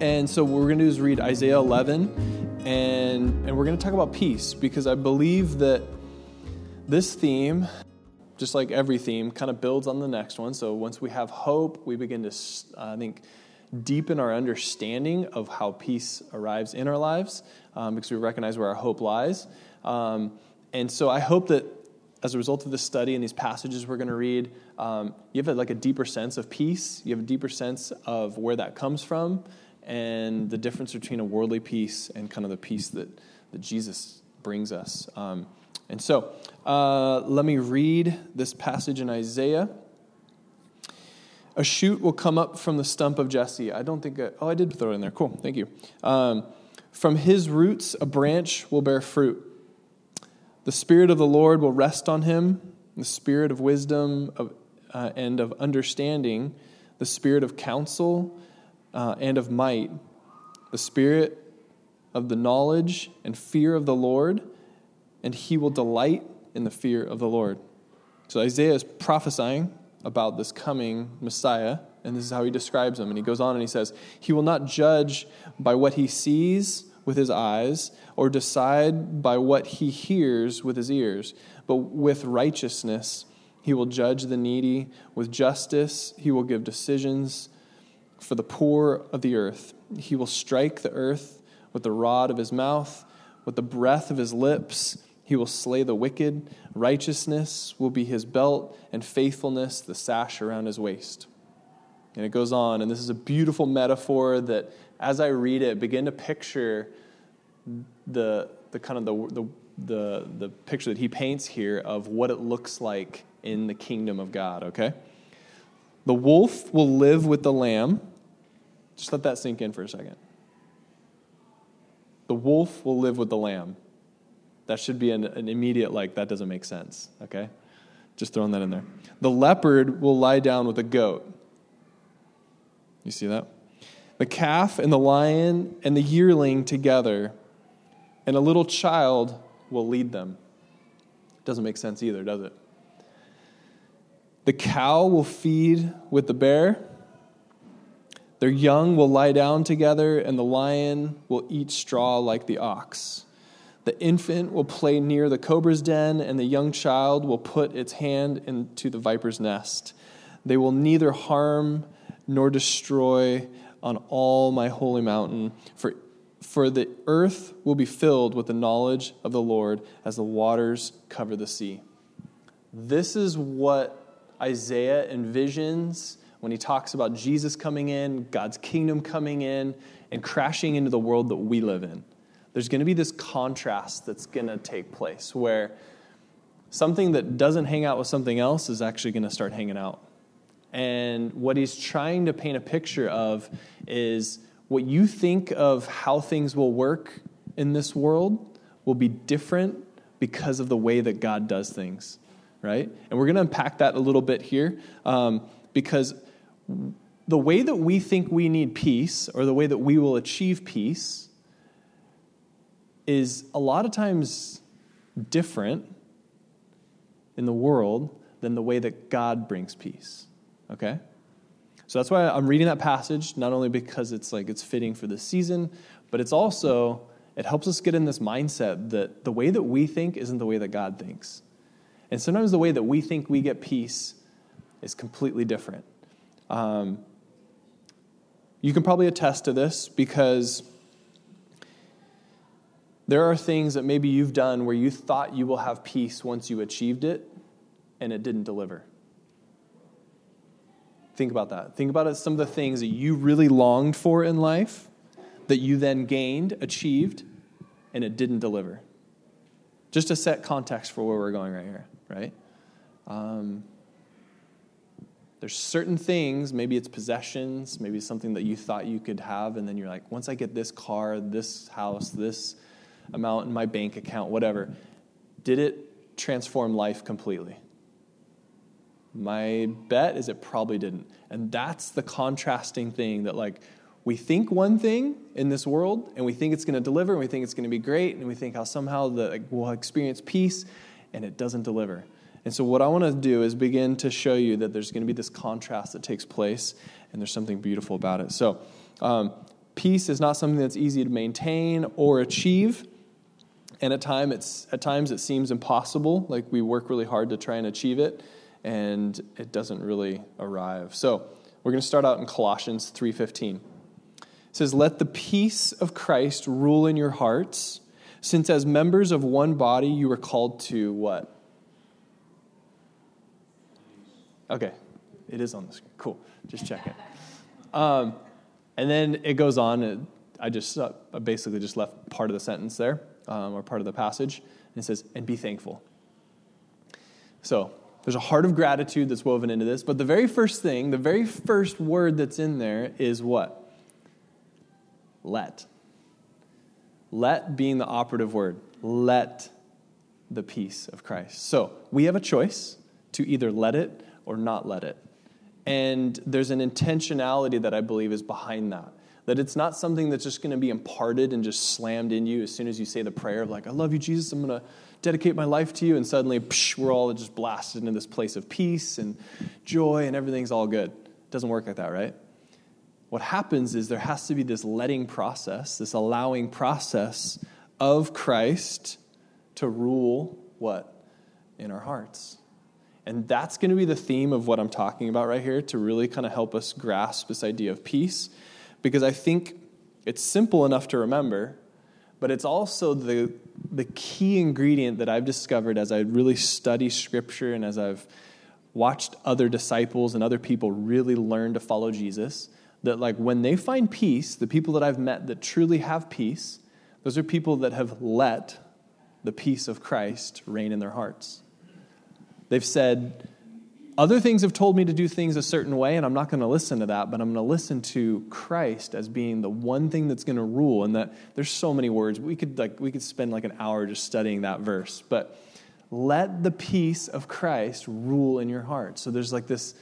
And so, what we're going to do is read Isaiah 11, and, and we're going to talk about peace because I believe that this theme, just like every theme, kind of builds on the next one. So, once we have hope, we begin to, I think, deepen our understanding of how peace arrives in our lives um, because we recognize where our hope lies. Um, and so, I hope that as a result of this study and these passages we're going to read, um, you have a, like a deeper sense of peace. You have a deeper sense of where that comes from and the difference between a worldly peace and kind of the peace that, that Jesus brings us. Um, and so, uh, let me read this passage in Isaiah. A shoot will come up from the stump of Jesse. I don't think, I, oh, I did throw it in there. Cool, thank you. Um, from his roots, a branch will bear fruit. The Spirit of the Lord will rest on him, the Spirit of wisdom of, uh, and of understanding, the Spirit of counsel uh, and of might, the Spirit of the knowledge and fear of the Lord, and he will delight in the fear of the Lord. So Isaiah is prophesying about this coming Messiah, and this is how he describes him. And he goes on and he says, He will not judge by what he sees with his eyes or decide by what he hears with his ears, but with righteousness he will judge the needy. With justice he will give decisions for the poor of the earth. He will strike the earth with the rod of his mouth, with the breath of his lips. He will slay the wicked. Righteousness will be his belt, and faithfulness the sash around his waist. And it goes on, and this is a beautiful metaphor that as I read it, begin to picture the, the kind of the, the, the, the picture that he paints here of what it looks like in the kingdom of God, okay? The wolf will live with the lamb. Just let that sink in for a second. The wolf will live with the lamb. That should be an, an immediate, like, that doesn't make sense, okay? Just throwing that in there. The leopard will lie down with a goat. You see that? the calf and the lion and the yearling together, and a little child will lead them. Doesn't make sense either, does it? The cow will feed with the bear. Their young will lie down together, and the lion will eat straw like the ox. The infant will play near the cobra's den, and the young child will put its hand into the viper's nest. They will neither harm nor destroy on all my holy mountain, for, for the earth will be filled with the knowledge of the Lord as the waters cover the sea. This is what Isaiah envisions when he talks about Jesus coming in, God's kingdom coming in, and crashing into the world that we live in. There's going to be this contrast that's going to take place where something that doesn't hang out with something else is actually going to start hanging out and what he's trying to paint a picture of is what you think of how things will work in this world will be different because of the way that God does things, right? And we're going to unpack that a little bit here um, because the way that we think we need peace or the way that we will achieve peace is a lot of times different in the world than the way that God brings peace okay? So that's why I'm reading that passage, not only because it's like it's fitting for this season, but it's also, it helps us get in this mindset that the way that we think isn't the way that God thinks. And sometimes the way that we think we get peace is completely different. Um, you can probably attest to this because there are things that maybe you've done where you thought you will have peace once you achieved it, and it didn't deliver. Think about that. Think about it, some of the things that you really longed for in life that you then gained, achieved, and it didn't deliver. Just to set context for where we're going right here, right? Um, there's certain things, maybe it's possessions, maybe something that you thought you could have, and then you're like, once I get this car, this house, this amount in my bank account, whatever, did it transform life completely? My bet is it probably didn't. And that's the contrasting thing that, like, we think one thing in this world and we think it's going to deliver and we think it's going to be great and we think how somehow the, like, we'll experience peace and it doesn't deliver. And so, what I want to do is begin to show you that there's going to be this contrast that takes place and there's something beautiful about it. So, um, Peace is not something that's easy to maintain or achieve. And at, time it's, at times it seems impossible, like we work really hard to try and achieve it, and it doesn't really arrive. So we're going to start out in Colossians 3.15. It says, Let the peace of Christ rule in your hearts, since as members of one body you were called to what? Okay, it is on the screen. Cool. Just checking. Um, and then it goes on. I just uh, basically just left part of the sentence there, um, or part of the passage. And it says, and be thankful. So there's a heart of gratitude that's woven into this. But the very first thing, the very first word that's in there is what? Let. Let being the operative word. Let the peace of Christ. So we have a choice to either let it or not let it. And there's an intentionality that I believe is behind that. That it's not something that's just going to be imparted and just slammed in you as soon as you say the prayer of, like, I love you, Jesus, I'm going to dedicate my life to you. And suddenly, psh, we're all just blasted into this place of peace and joy and everything's all good. It doesn't work like that, right? What happens is there has to be this letting process, this allowing process of Christ to rule what? In our hearts. And that's going to be the theme of what I'm talking about right here to really kind of help us grasp this idea of peace. Because I think it's simple enough to remember, but it's also the, the key ingredient that I've discovered as I really study Scripture and as I've watched other disciples and other people really learn to follow Jesus. That, like, when they find peace, the people that I've met that truly have peace, those are people that have let the peace of Christ reign in their hearts. They've said, other things have told me to do things a certain way, and I'm not going to listen to that, but I'm going to listen to Christ as being the one thing that's going to rule. And that there's so many words. We could like we could spend like an hour just studying that verse. But let the peace of Christ rule in your heart. So there's like this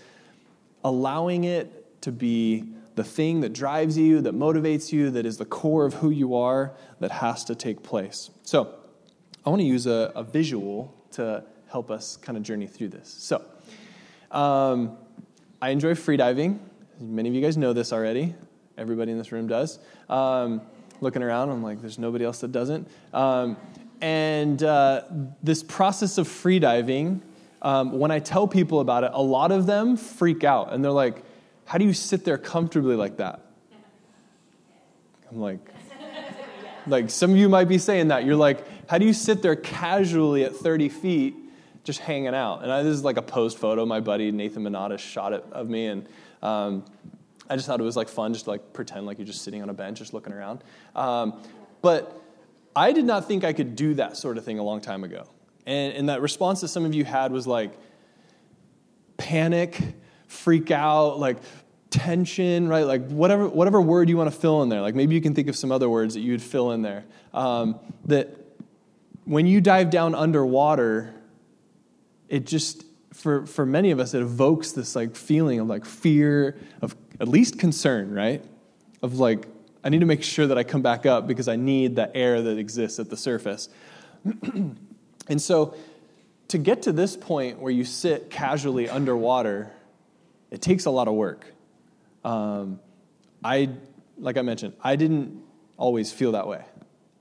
allowing it to be the thing that drives you, that motivates you, that is the core of who you are, that has to take place. So I want to use a, a visual to help us kind of journey through this. So, um, I enjoy freediving. Many of you guys know this already. Everybody in this room does. Um, looking around, I'm like, there's nobody else that doesn't. Um, and uh, this process of freediving, um, when I tell people about it, a lot of them freak out and they're like, how do you sit there comfortably like that? I'm like, like some of you might be saying that. You're like, how do you sit there casually at 30 feet just hanging out. And I, this is like a post photo. My buddy Nathan Monada shot it of me, and um, I just thought it was like fun, just to, like pretend like you're just sitting on a bench, just looking around. Um, but I did not think I could do that sort of thing a long time ago. And, and that response that some of you had was like panic, freak out, like tension, right? Like whatever whatever word you want to fill in there. Like maybe you can think of some other words that you would fill in there. Um, that when you dive down underwater, it just for for many of us it evokes this like feeling of like fear of at least concern right of like i need to make sure that i come back up because i need the air that exists at the surface and so to get to this point where you sit casually underwater it takes a lot of work um, i like i mentioned i didn't always feel that way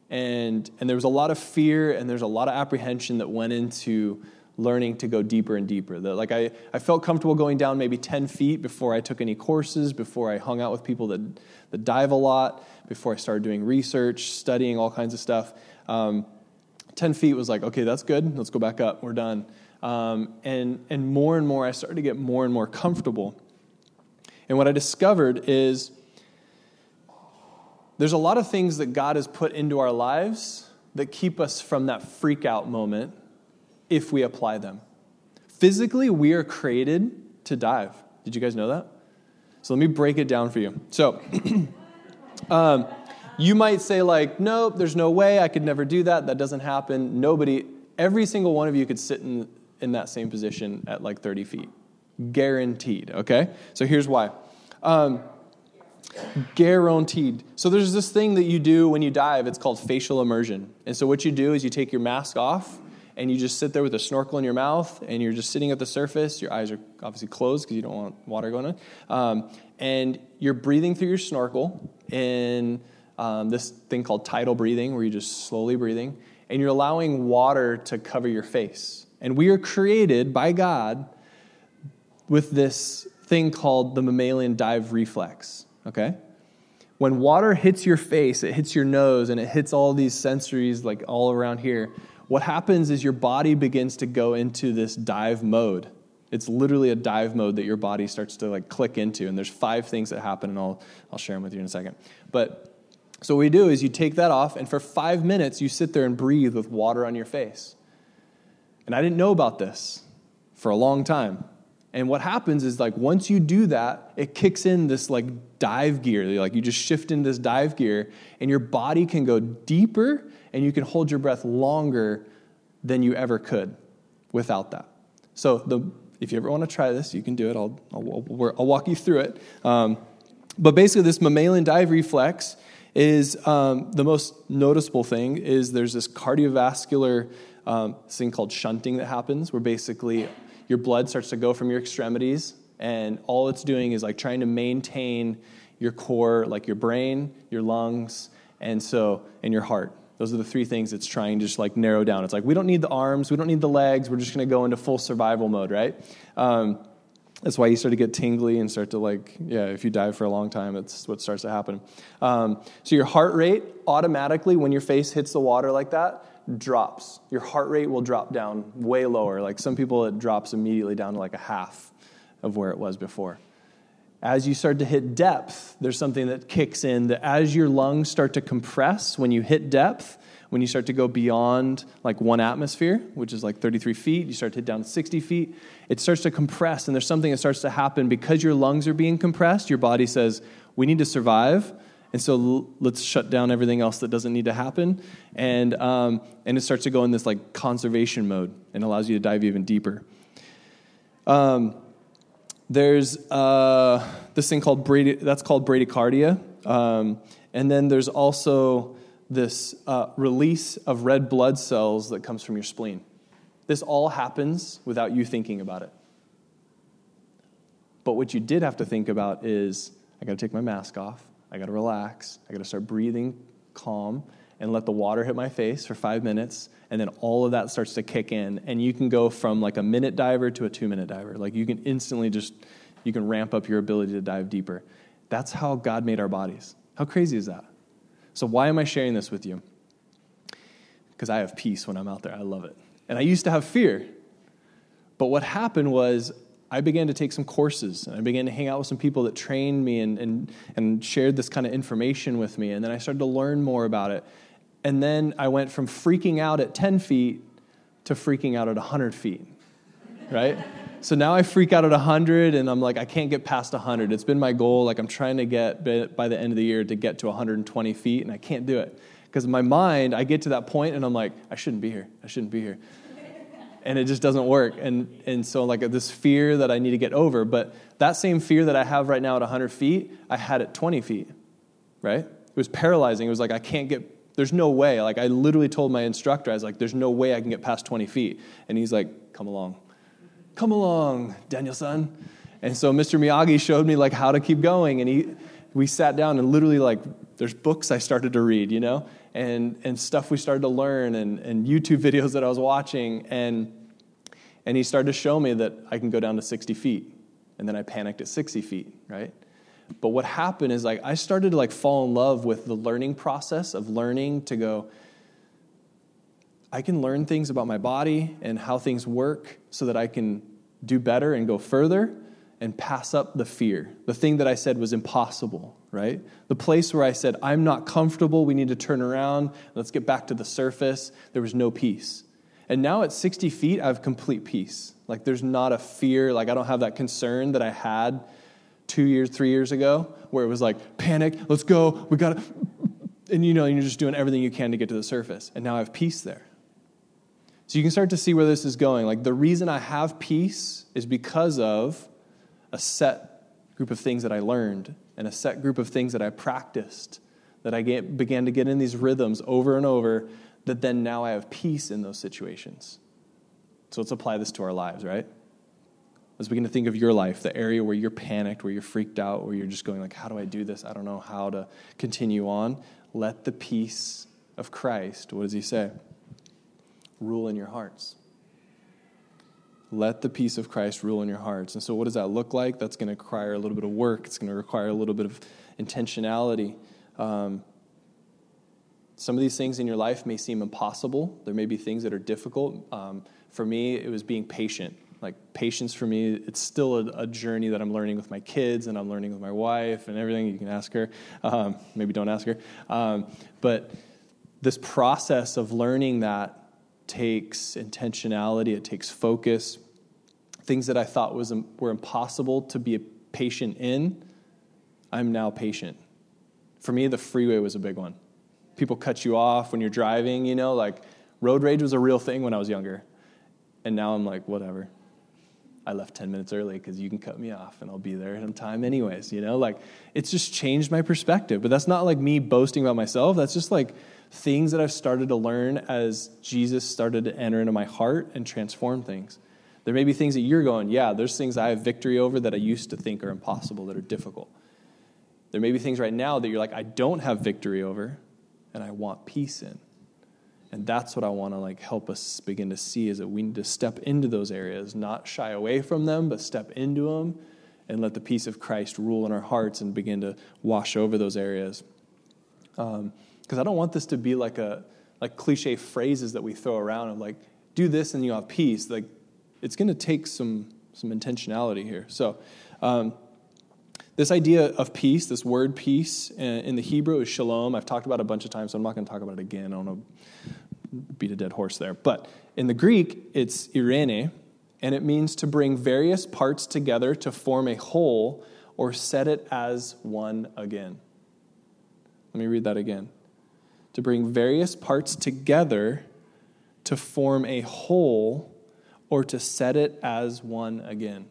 and and there was a lot of fear and there's a lot of apprehension that went into learning to go deeper and deeper. That like I, I felt comfortable going down maybe 10 feet before I took any courses, before I hung out with people that, that dive a lot, before I started doing research, studying all kinds of stuff. Um, 10 feet was like, okay, that's good. Let's go back up. We're done. Um, and, and more and more, I started to get more and more comfortable. And what I discovered is there's a lot of things that God has put into our lives that keep us from that freak out moment if we apply them. Physically, we are created to dive. Did you guys know that? So let me break it down for you. So, um, you might say, like, nope, there's no way I could never do that. That doesn't happen. Nobody, every single one of you could sit in, in that same position at like 30 feet. Guaranteed, okay? So here's why. Um, guaranteed. So there's this thing that you do when you dive, it's called facial immersion. And so what you do is you take your mask off and you just sit there with a snorkel in your mouth and you're just sitting at the surface. Your eyes are obviously closed because you don't want water going on. Um, and you're breathing through your snorkel in um, this thing called tidal breathing, where you're just slowly breathing, and you're allowing water to cover your face. And we are created by God with this thing called the mammalian dive reflex, okay? When water hits your face, it hits your nose, and it hits all these sensories like all around here. What happens is your body begins to go into this dive mode. It's literally a dive mode that your body starts to like click into, and there's five things that happen, and I'll I'll share them with you in a second. But so what we do is you take that off, and for five minutes you sit there and breathe with water on your face. And I didn't know about this for a long time. And what happens is like once you do that, it kicks in this like dive gear. Like you just shift in this dive gear, and your body can go deeper, and you can hold your breath longer than you ever could without that. So the if you ever want to try this, you can do it. I'll, I'll, I'll walk you through it. Um, but basically, this mammalian dive reflex is um, the most noticeable thing is there's this cardiovascular um, thing called shunting that happens where basically your blood starts to go from your extremities and all it's doing is like trying to maintain your core like your brain your lungs and so and your heart those are the three things it's trying to just like narrow down. It's like we don't need the arms, we don't need the legs. We're just going to go into full survival mode, right? Um, that's why you start to get tingly and start to like, yeah, if you dive for a long time, it's what starts to happen. Um, so your heart rate automatically, when your face hits the water like that, drops. Your heart rate will drop down way lower. Like some people, it drops immediately down to like a half of where it was before as you start to hit depth, there's something that kicks in that as your lungs start to compress when you hit depth, when you start to go beyond like one atmosphere, which is like 33 feet, you start to hit down 60 feet, it starts to compress, and there's something that starts to happen because your lungs are being compressed. Your body says, We need to survive. And so let's shut down everything else that doesn't need to happen. And, um, and it starts to go in this like conservation mode and allows you to dive even deeper. Um, there's uh, this thing called brady, that's called bradycardia. Um, and then there's also this uh, release of red blood cells that comes from your spleen. This all happens without you thinking about it. But what you did have to think about is I got to take my mask off, I got to relax, I got to start breathing calm, and let the water hit my face for five minutes, and then all of that starts to kick in, and you can go from like a minute diver to a two minute diver. Like you can instantly just, you can ramp up your ability to dive deeper. That's how God made our bodies. How crazy is that? So, why am I sharing this with you? Because I have peace when I'm out there. I love it. And I used to have fear. But what happened was I began to take some courses and I began to hang out with some people that trained me and, and, and shared this kind of information with me. And then I started to learn more about it. And then I went from freaking out at 10 feet to freaking out at 100 feet, right? so now I freak out at 100 and I'm like, I can't get past 100. It's been my goal. Like, I'm trying to get by the end of the year to get to 120 feet, and I can't do it. Because in my mind, I get to that point and I'm like, I shouldn't be here. I shouldn't be here. And it just doesn't work. And, and so, like, this fear that I need to get over. But that same fear that I have right now at 100 feet, I had at 20 feet, right? It was paralyzing. It was like, I can't get there's no way. Like, I literally told my instructor, I was like, there's no way I can get past 20 feet. And he's like, come along. Come along, Daniel-san. And so Mr. Miyagi showed me, like, how to keep going. And he, we sat down and literally, like, there's books I started to read, you know, and, and stuff we started to learn and, and YouTube videos that I was watching. And, and he started to show me that I can go down to 60 feet. And then I panicked at 60 feet, right? But what happened is like I started to like fall in love with the learning process of learning to go I can learn things about my body and how things work so that I can do better and go further and pass up the fear. The thing that I said was impossible, right? The place where I said, I'm not comfortable, we need to turn around, let's get back to the surface, there was no peace. And now at 60 feet, I have complete peace. Like there's not a fear, like I don't have that concern that I had two years, three years ago, where it was like, panic, let's go, we gotta, and you know, you're just doing everything you can to get to the surface. And now I have peace there. So you can start to see where this is going. Like the reason I have peace is because of a set group of things that I learned and a set group of things that I practiced, that I get, began to get in these rhythms over and over, that then now I have peace in those situations. So let's apply this to our lives, right? Let's begin to think of your life, the area where you're panicked, where you're freaked out, where you're just going like, how do I do this? I don't know how to continue on. Let the peace of Christ, what does he say? Rule in your hearts. Let the peace of Christ rule in your hearts. And so, what does that look like? That's going to require a little bit of work. It's going to require a little bit of intentionality. Um, some of these things in your life may seem impossible. There may be things that are difficult. Um, for me, it was being patient. Like patience for me, it's still a, a, journey that I'm learning with my kids and I'm learning with my wife and everything. You can ask her. Um, maybe don't ask her. Um, but this process of learning that takes intentionality. It takes focus. Things that I thought was were impossible to be patient in, I'm now patient. For me, the freeway was a big one people cut you off when you're driving, you know, like road rage was a real thing when I was younger. And now I'm like, whatever. I left 10 minutes early because you can cut me off and I'll be there in time anyways, you know? Like, it's just changed my perspective. But that's not like me boasting about myself. That's just like things that I've started to learn as Jesus started to enter into my heart and transform things. There may be things that you're going, yeah, there's things I have victory over that I used to think are impossible, that are difficult. There may be things right now that you're like, I don't have victory over, and I want peace in. And that's what I want to like help us begin to see is that we need to step into those areas, not shy away from them, but step into them and let the peace of Christ rule in our hearts and begin to wash over those areas. Because um, I don't want this to be like a like cliche phrases that we throw around of like do this and you have peace. Like it's going to take some some intentionality here. So. Um, this idea of peace, this word peace in the Hebrew is shalom. I've talked about it a bunch of times, so I'm not going to talk about it again. I don't want to beat a dead horse there. But in the Greek, it's eirene, and it means to bring various parts together to form a whole or set it as one again. Let me read that again. To bring various parts together to form a whole or to set it as one again.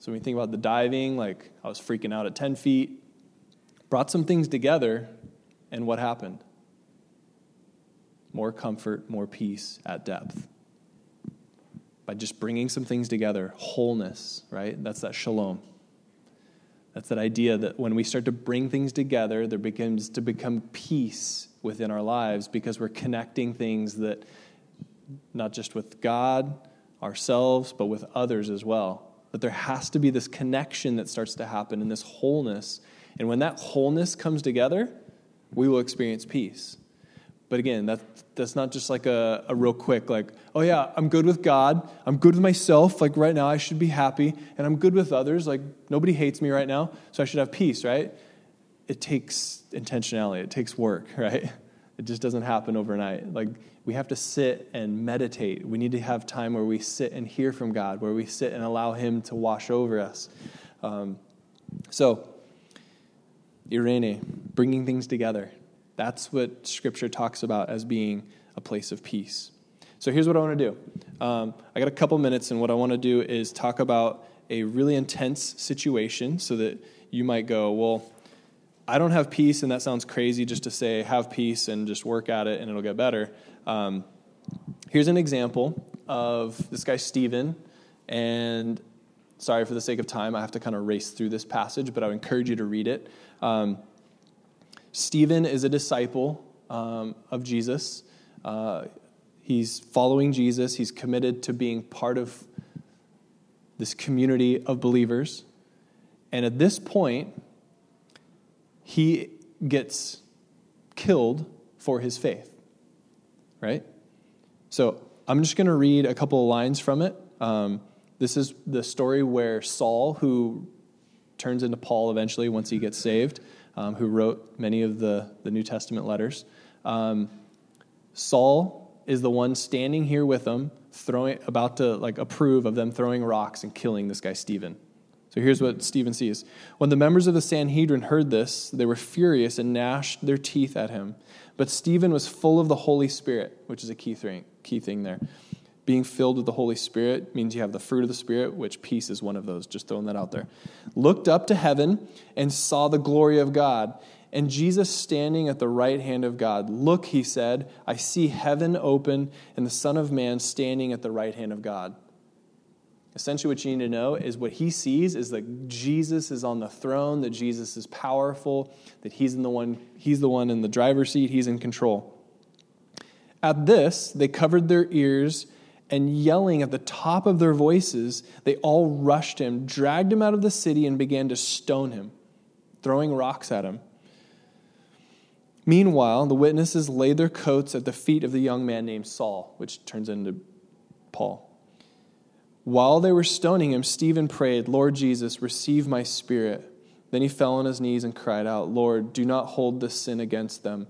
So when you think about the diving, like I was freaking out at 10 feet, brought some things together, and what happened? More comfort, more peace at depth. By just bringing some things together, wholeness, right? That's that shalom. That's that idea that when we start to bring things together, there begins to become peace within our lives because we're connecting things that not just with God, ourselves, but with others as well that there has to be this connection that starts to happen and this wholeness. And when that wholeness comes together, we will experience peace. But again, that, that's not just like a, a real quick, like, oh yeah, I'm good with God. I'm good with myself. Like right now, I should be happy. And I'm good with others. Like nobody hates me right now, so I should have peace, right? It takes intentionality, it takes work, right? It just doesn't happen overnight. Like we have to sit and meditate. We need to have time where we sit and hear from God, where we sit and allow Him to wash over us. Um, so, Eirene, bringing things together. That's what Scripture talks about as being a place of peace. So, here's what I want to do. Um, I got a couple minutes, and what I want to do is talk about a really intense situation so that you might go, well, I don't have peace, and that sounds crazy just to say have peace and just work at it and it'll get better. Um, here's an example of this guy, Stephen, and sorry for the sake of time, I have to kind of race through this passage, but I would encourage you to read it. Um, Stephen is a disciple um, of Jesus. Uh, he's following Jesus, he's committed to being part of this community of believers. And at this point, he gets killed for his faith. Right? So I'm just going to read a couple of lines from it. Um, this is the story where Saul, who turns into Paul eventually once he gets saved, um, who wrote many of the, the New Testament letters. Um, Saul is the one standing here with them, throwing, about to like approve of them throwing rocks and killing this guy Stephen. So here's what Stephen sees. When the members of the Sanhedrin heard this, they were furious and gnashed their teeth at him. But Stephen was full of the Holy Spirit, which is a key thing, key thing there. Being filled with the Holy Spirit means you have the fruit of the Spirit, which peace is one of those, just throwing that out there. Looked up to heaven and saw the glory of God and Jesus standing at the right hand of God. Look, he said, I see heaven open and the Son of Man standing at the right hand of God. Essentially, what you need to know is what he sees is that Jesus is on the throne, that Jesus is powerful, that he's in the one, he's the one in the driver's seat, he's in control. At this, they covered their ears and yelling at the top of their voices, they all rushed him, dragged him out of the city, and began to stone him, throwing rocks at him. Meanwhile, the witnesses laid their coats at the feet of the young man named Saul, which turns into Paul. While they were stoning him, Stephen prayed, Lord Jesus, receive my spirit. Then he fell on his knees and cried out, Lord, do not hold this sin against them.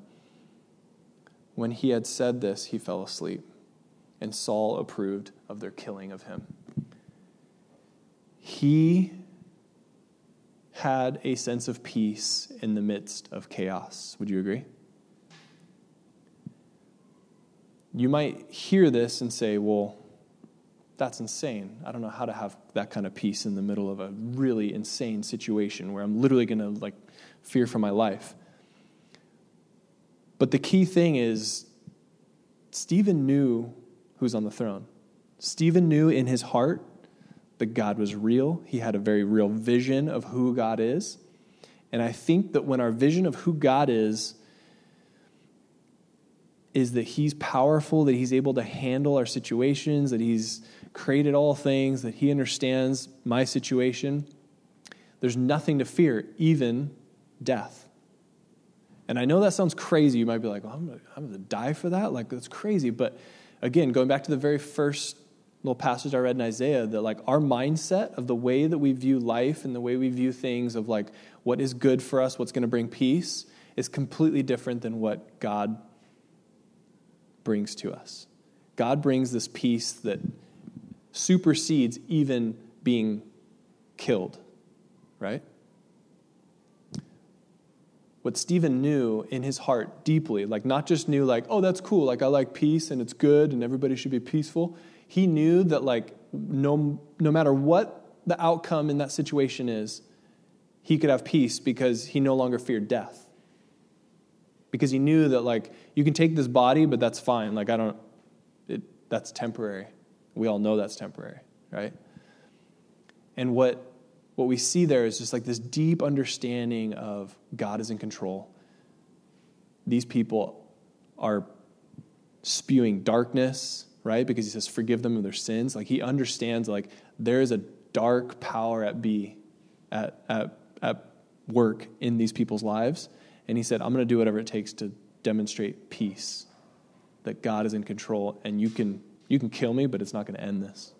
When he had said this, he fell asleep, and Saul approved of their killing of him. He had a sense of peace in the midst of chaos. Would you agree? You might hear this and say, well, that's insane. I don't know how to have that kind of peace in the middle of a really insane situation where I'm literally going to like fear for my life. But the key thing is Stephen knew who's on the throne. Stephen knew in his heart that God was real. He had a very real vision of who God is. And I think that when our vision of who God is is that he's powerful, that he's able to handle our situations, that he's created all things, that He understands my situation, there's nothing to fear, even death. And I know that sounds crazy. You might be like, well, I'm going to die for that? Like, that's crazy. But again, going back to the very first little passage I read in Isaiah, that like our mindset of the way that we view life and the way we view things of like what is good for us, what's going to bring peace, is completely different than what God brings to us. God brings this peace that supersedes even being killed, right? What Stephen knew in his heart deeply, like not just knew, like, oh, that's cool, like I like peace and it's good and everybody should be peaceful. He knew that, like, no, no matter what the outcome in that situation is, he could have peace because he no longer feared death. Because he knew that, like, you can take this body, but that's fine. Like, I don't, it, that's temporary. We all know that's temporary, right? And what, what we see there is just like this deep understanding of God is in control. These people are spewing darkness, right? Because he says, forgive them of their sins. Like he understands, like, there is a dark power at be, at, at, at work in these people's lives. And he said, I'm going to do whatever it takes to demonstrate peace, that God is in control, and you can you can kill me, but it's not going to end this.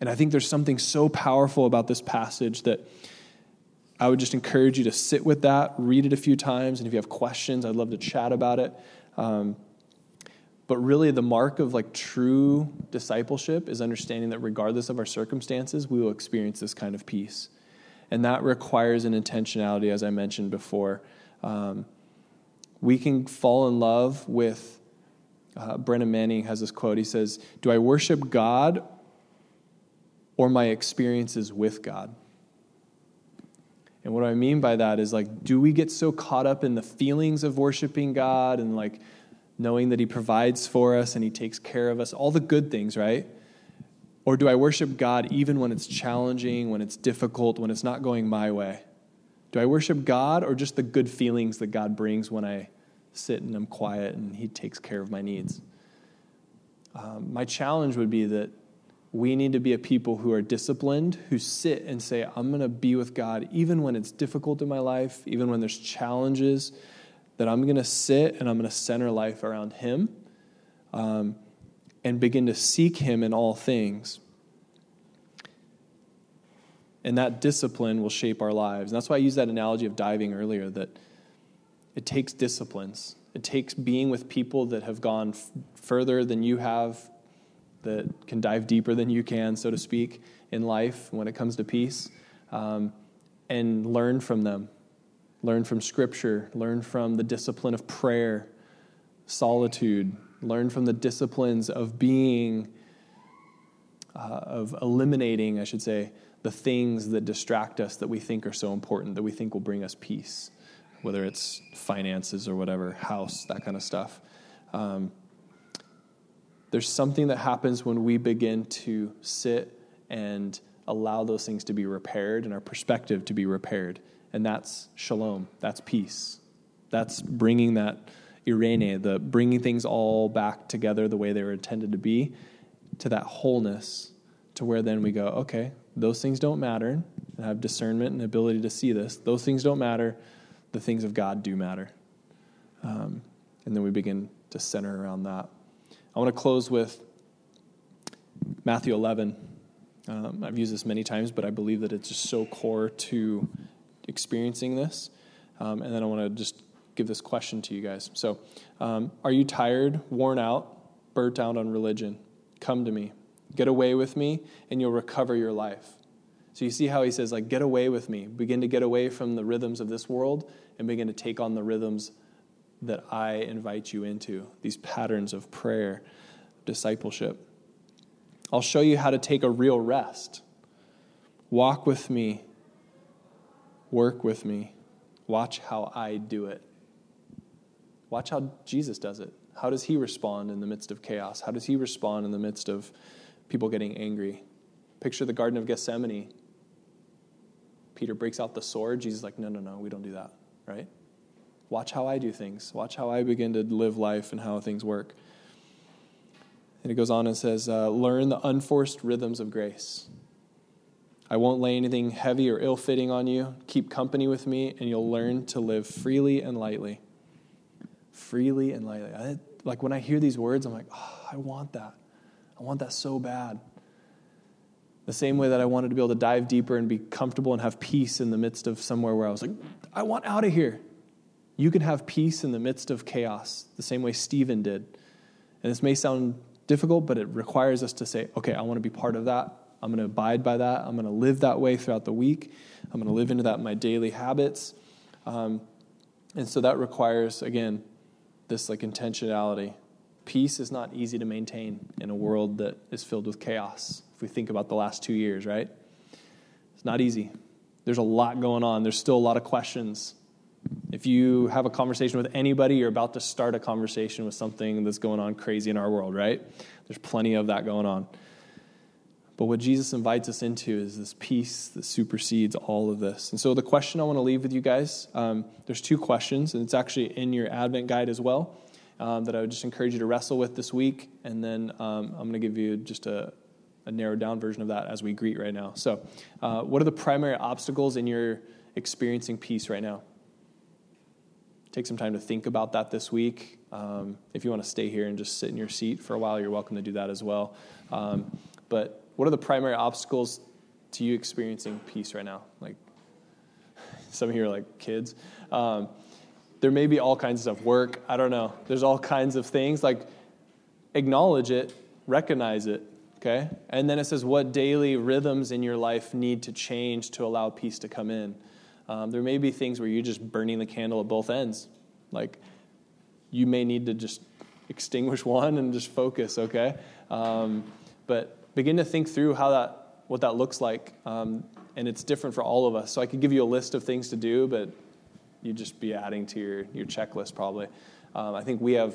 And I think there's something so powerful about this passage that I would just encourage you to sit with that, read it a few times, and if you have questions, I'd love to chat about it. Um, but really, the mark of like true discipleship is understanding that regardless of our circumstances, we will experience this kind of peace. And that requires an intentionality, as I mentioned before. Um, we can fall in love with uh, Brennan Manning has this quote. He says, Do I worship God or my experiences with God? And what I mean by that is like, do we get so caught up in the feelings of worshiping God and like knowing that He provides for us and He takes care of us, all the good things, right? Or do I worship God even when it's challenging, when it's difficult, when it's not going my way? Do I worship God or just the good feelings that God brings when I sit and I'm quiet and He takes care of my needs. Um, my challenge would be that we need to be a people who are disciplined, who sit and say, I'm going to be with God even when it's difficult in my life, even when there's challenges, that I'm going to sit and I'm going to center life around Him um, and begin to seek Him in all things. And that discipline will shape our lives. And that's why I used that analogy of diving earlier that it takes disciplines. It takes being with people that have gone f- further than you have, that can dive deeper than you can, so to speak, in life when it comes to peace, um, and learn from them. Learn from Scripture, learn from the discipline of prayer, solitude, learn from the disciplines of being, uh, of eliminating, I should say, the things that distract us that we think are so important, that we think will bring us peace whether it's finances or whatever, house, that kind of stuff. Um, there's something that happens when we begin to sit and allow those things to be repaired and our perspective to be repaired. And that's shalom, that's peace. That's bringing that eirene, the bringing things all back together the way they were intended to be, to that wholeness, to where then we go, okay, those things don't matter. I have discernment and ability to see this. Those things don't matter. The things of God do matter. Um, and then we begin to center around that. I want to close with Matthew 11. Um, I've used this many times, but I believe that it's just so core to experiencing this. Um, and then I want to just give this question to you guys. So, um, are you tired, worn out, burnt out on religion? Come to me. Get away with me, and you'll recover your life. So you see how he says, like, get away with me. Begin to get away from the rhythms of this world and begin to take on the rhythms that I invite you into, these patterns of prayer, discipleship. I'll show you how to take a real rest. Walk with me, work with me, watch how I do it. Watch how Jesus does it. How does he respond in the midst of chaos? How does he respond in the midst of people getting angry? Picture the Garden of Gethsemane. Peter breaks out the sword. Jesus is like, no, no, no, we don't do that, right? Watch how I do things. Watch how I begin to live life and how things work. And it goes on and says, uh, Learn the unforced rhythms of grace. I won't lay anything heavy or ill fitting on you. Keep company with me, and you'll learn to live freely and lightly. Freely and lightly. I, like when I hear these words, I'm like, oh, I want that. I want that so bad. The same way that I wanted to be able to dive deeper and be comfortable and have peace in the midst of somewhere where I was like, I want out of here. You can have peace in the midst of chaos, the same way Stephen did. And this may sound difficult, but it requires us to say, okay, I want to be part of that. I'm going to abide by that. I'm going to live that way throughout the week. I'm going to live into that in my daily habits. Um, and so that requires, again, this like intentionality. Peace is not easy to maintain in a world that is filled with chaos. If we think about the last two years, right? It's not easy. There's a lot going on. There's still a lot of questions. If you have a conversation with anybody, you're about to start a conversation with something that's going on crazy in our world, right? There's plenty of that going on. But what Jesus invites us into is this peace that supersedes all of this. And so, the question I want to leave with you guys um, there's two questions, and it's actually in your Advent guide as well, um, that I would just encourage you to wrestle with this week. And then um, I'm going to give you just a, a, narrowed down version of that as we greet right now. So, uh, what are the primary obstacles in your experiencing peace right now? take some time to think about that this week. Um, if you want to stay here and just sit in your seat for a while, you're welcome to do that as well. Um, but what are the primary obstacles to you experiencing peace right now? Like some of you are like kids. Um, there may be all kinds of stuff. Work, I don't know. There's all kinds of things. Like acknowledge it, recognize it, okay? And then it says what daily rhythms in your life need to change to allow peace to come in. Um, there may be things where you're just burning the candle at both ends. Like you may need to just extinguish one and just focus, okay? Um, but begin to think through how that what that looks like, um, and it's different for all of us. So I could give you a list of things to do, but you'd just be adding to your your checklist probably. Um, I think we have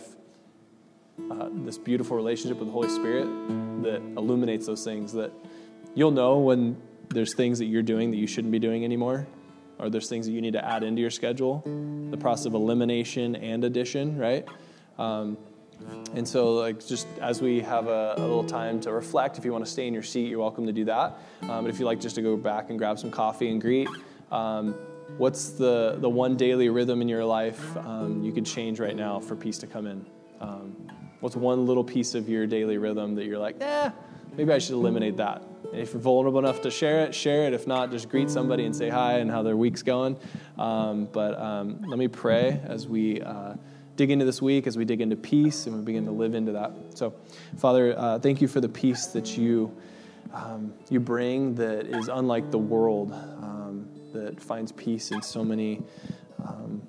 uh, this beautiful relationship with the Holy Spirit that illuminates those things. That you'll know when there's things that you're doing that you shouldn't be doing anymore, or there's things that you need to add into your schedule, the process of elimination and addition, right? Um, and so, like, just as we have a, a, little time to reflect, if you want to stay in your seat, you're welcome to do that. Um, but if you like just to go back and grab some coffee and greet, um, what's the, the one daily rhythm in your life um, you could change right now for peace to come in? What's one little piece of your daily rhythm that you're like, eh, maybe I should eliminate that? if you're vulnerable enough to share it, share it. If not, just greet somebody and say hi and how their week's going. Um, but um, let me pray as we uh, dig into this week, as we dig into peace and we begin to live into that. So, Father, uh, thank you for the peace that you um, you bring that is unlike the world um, that finds peace in so many, um,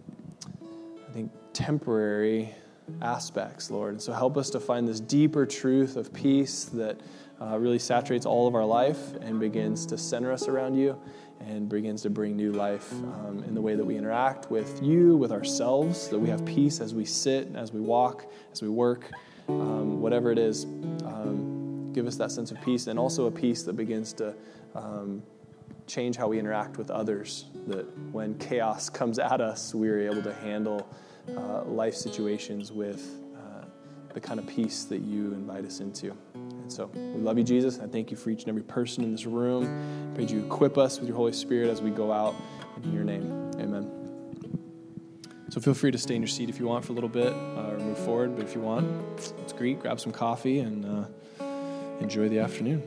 I think, temporary aspects, Lord. And so help us to find this deeper truth of peace that uh, really saturates all of our life and begins to center us around you and begins to bring new life um, in the way that we interact with you, with ourselves, that we have peace as we sit, as we walk, as we work, um, whatever it is. Um, give us that sense of peace and also a peace that begins to um, change how we interact with others. That when chaos comes at us, we are able to handle uh, life situations with uh, the kind of peace that you invite us into. And so we love you, Jesus. I thank you for each and every person in this room. I pray you equip us with your Holy Spirit as we go out. In your name, amen. So feel free to stay in your seat if you want for a little bit uh, or move forward. But if you want, it's great. Grab some coffee and uh, enjoy the afternoon.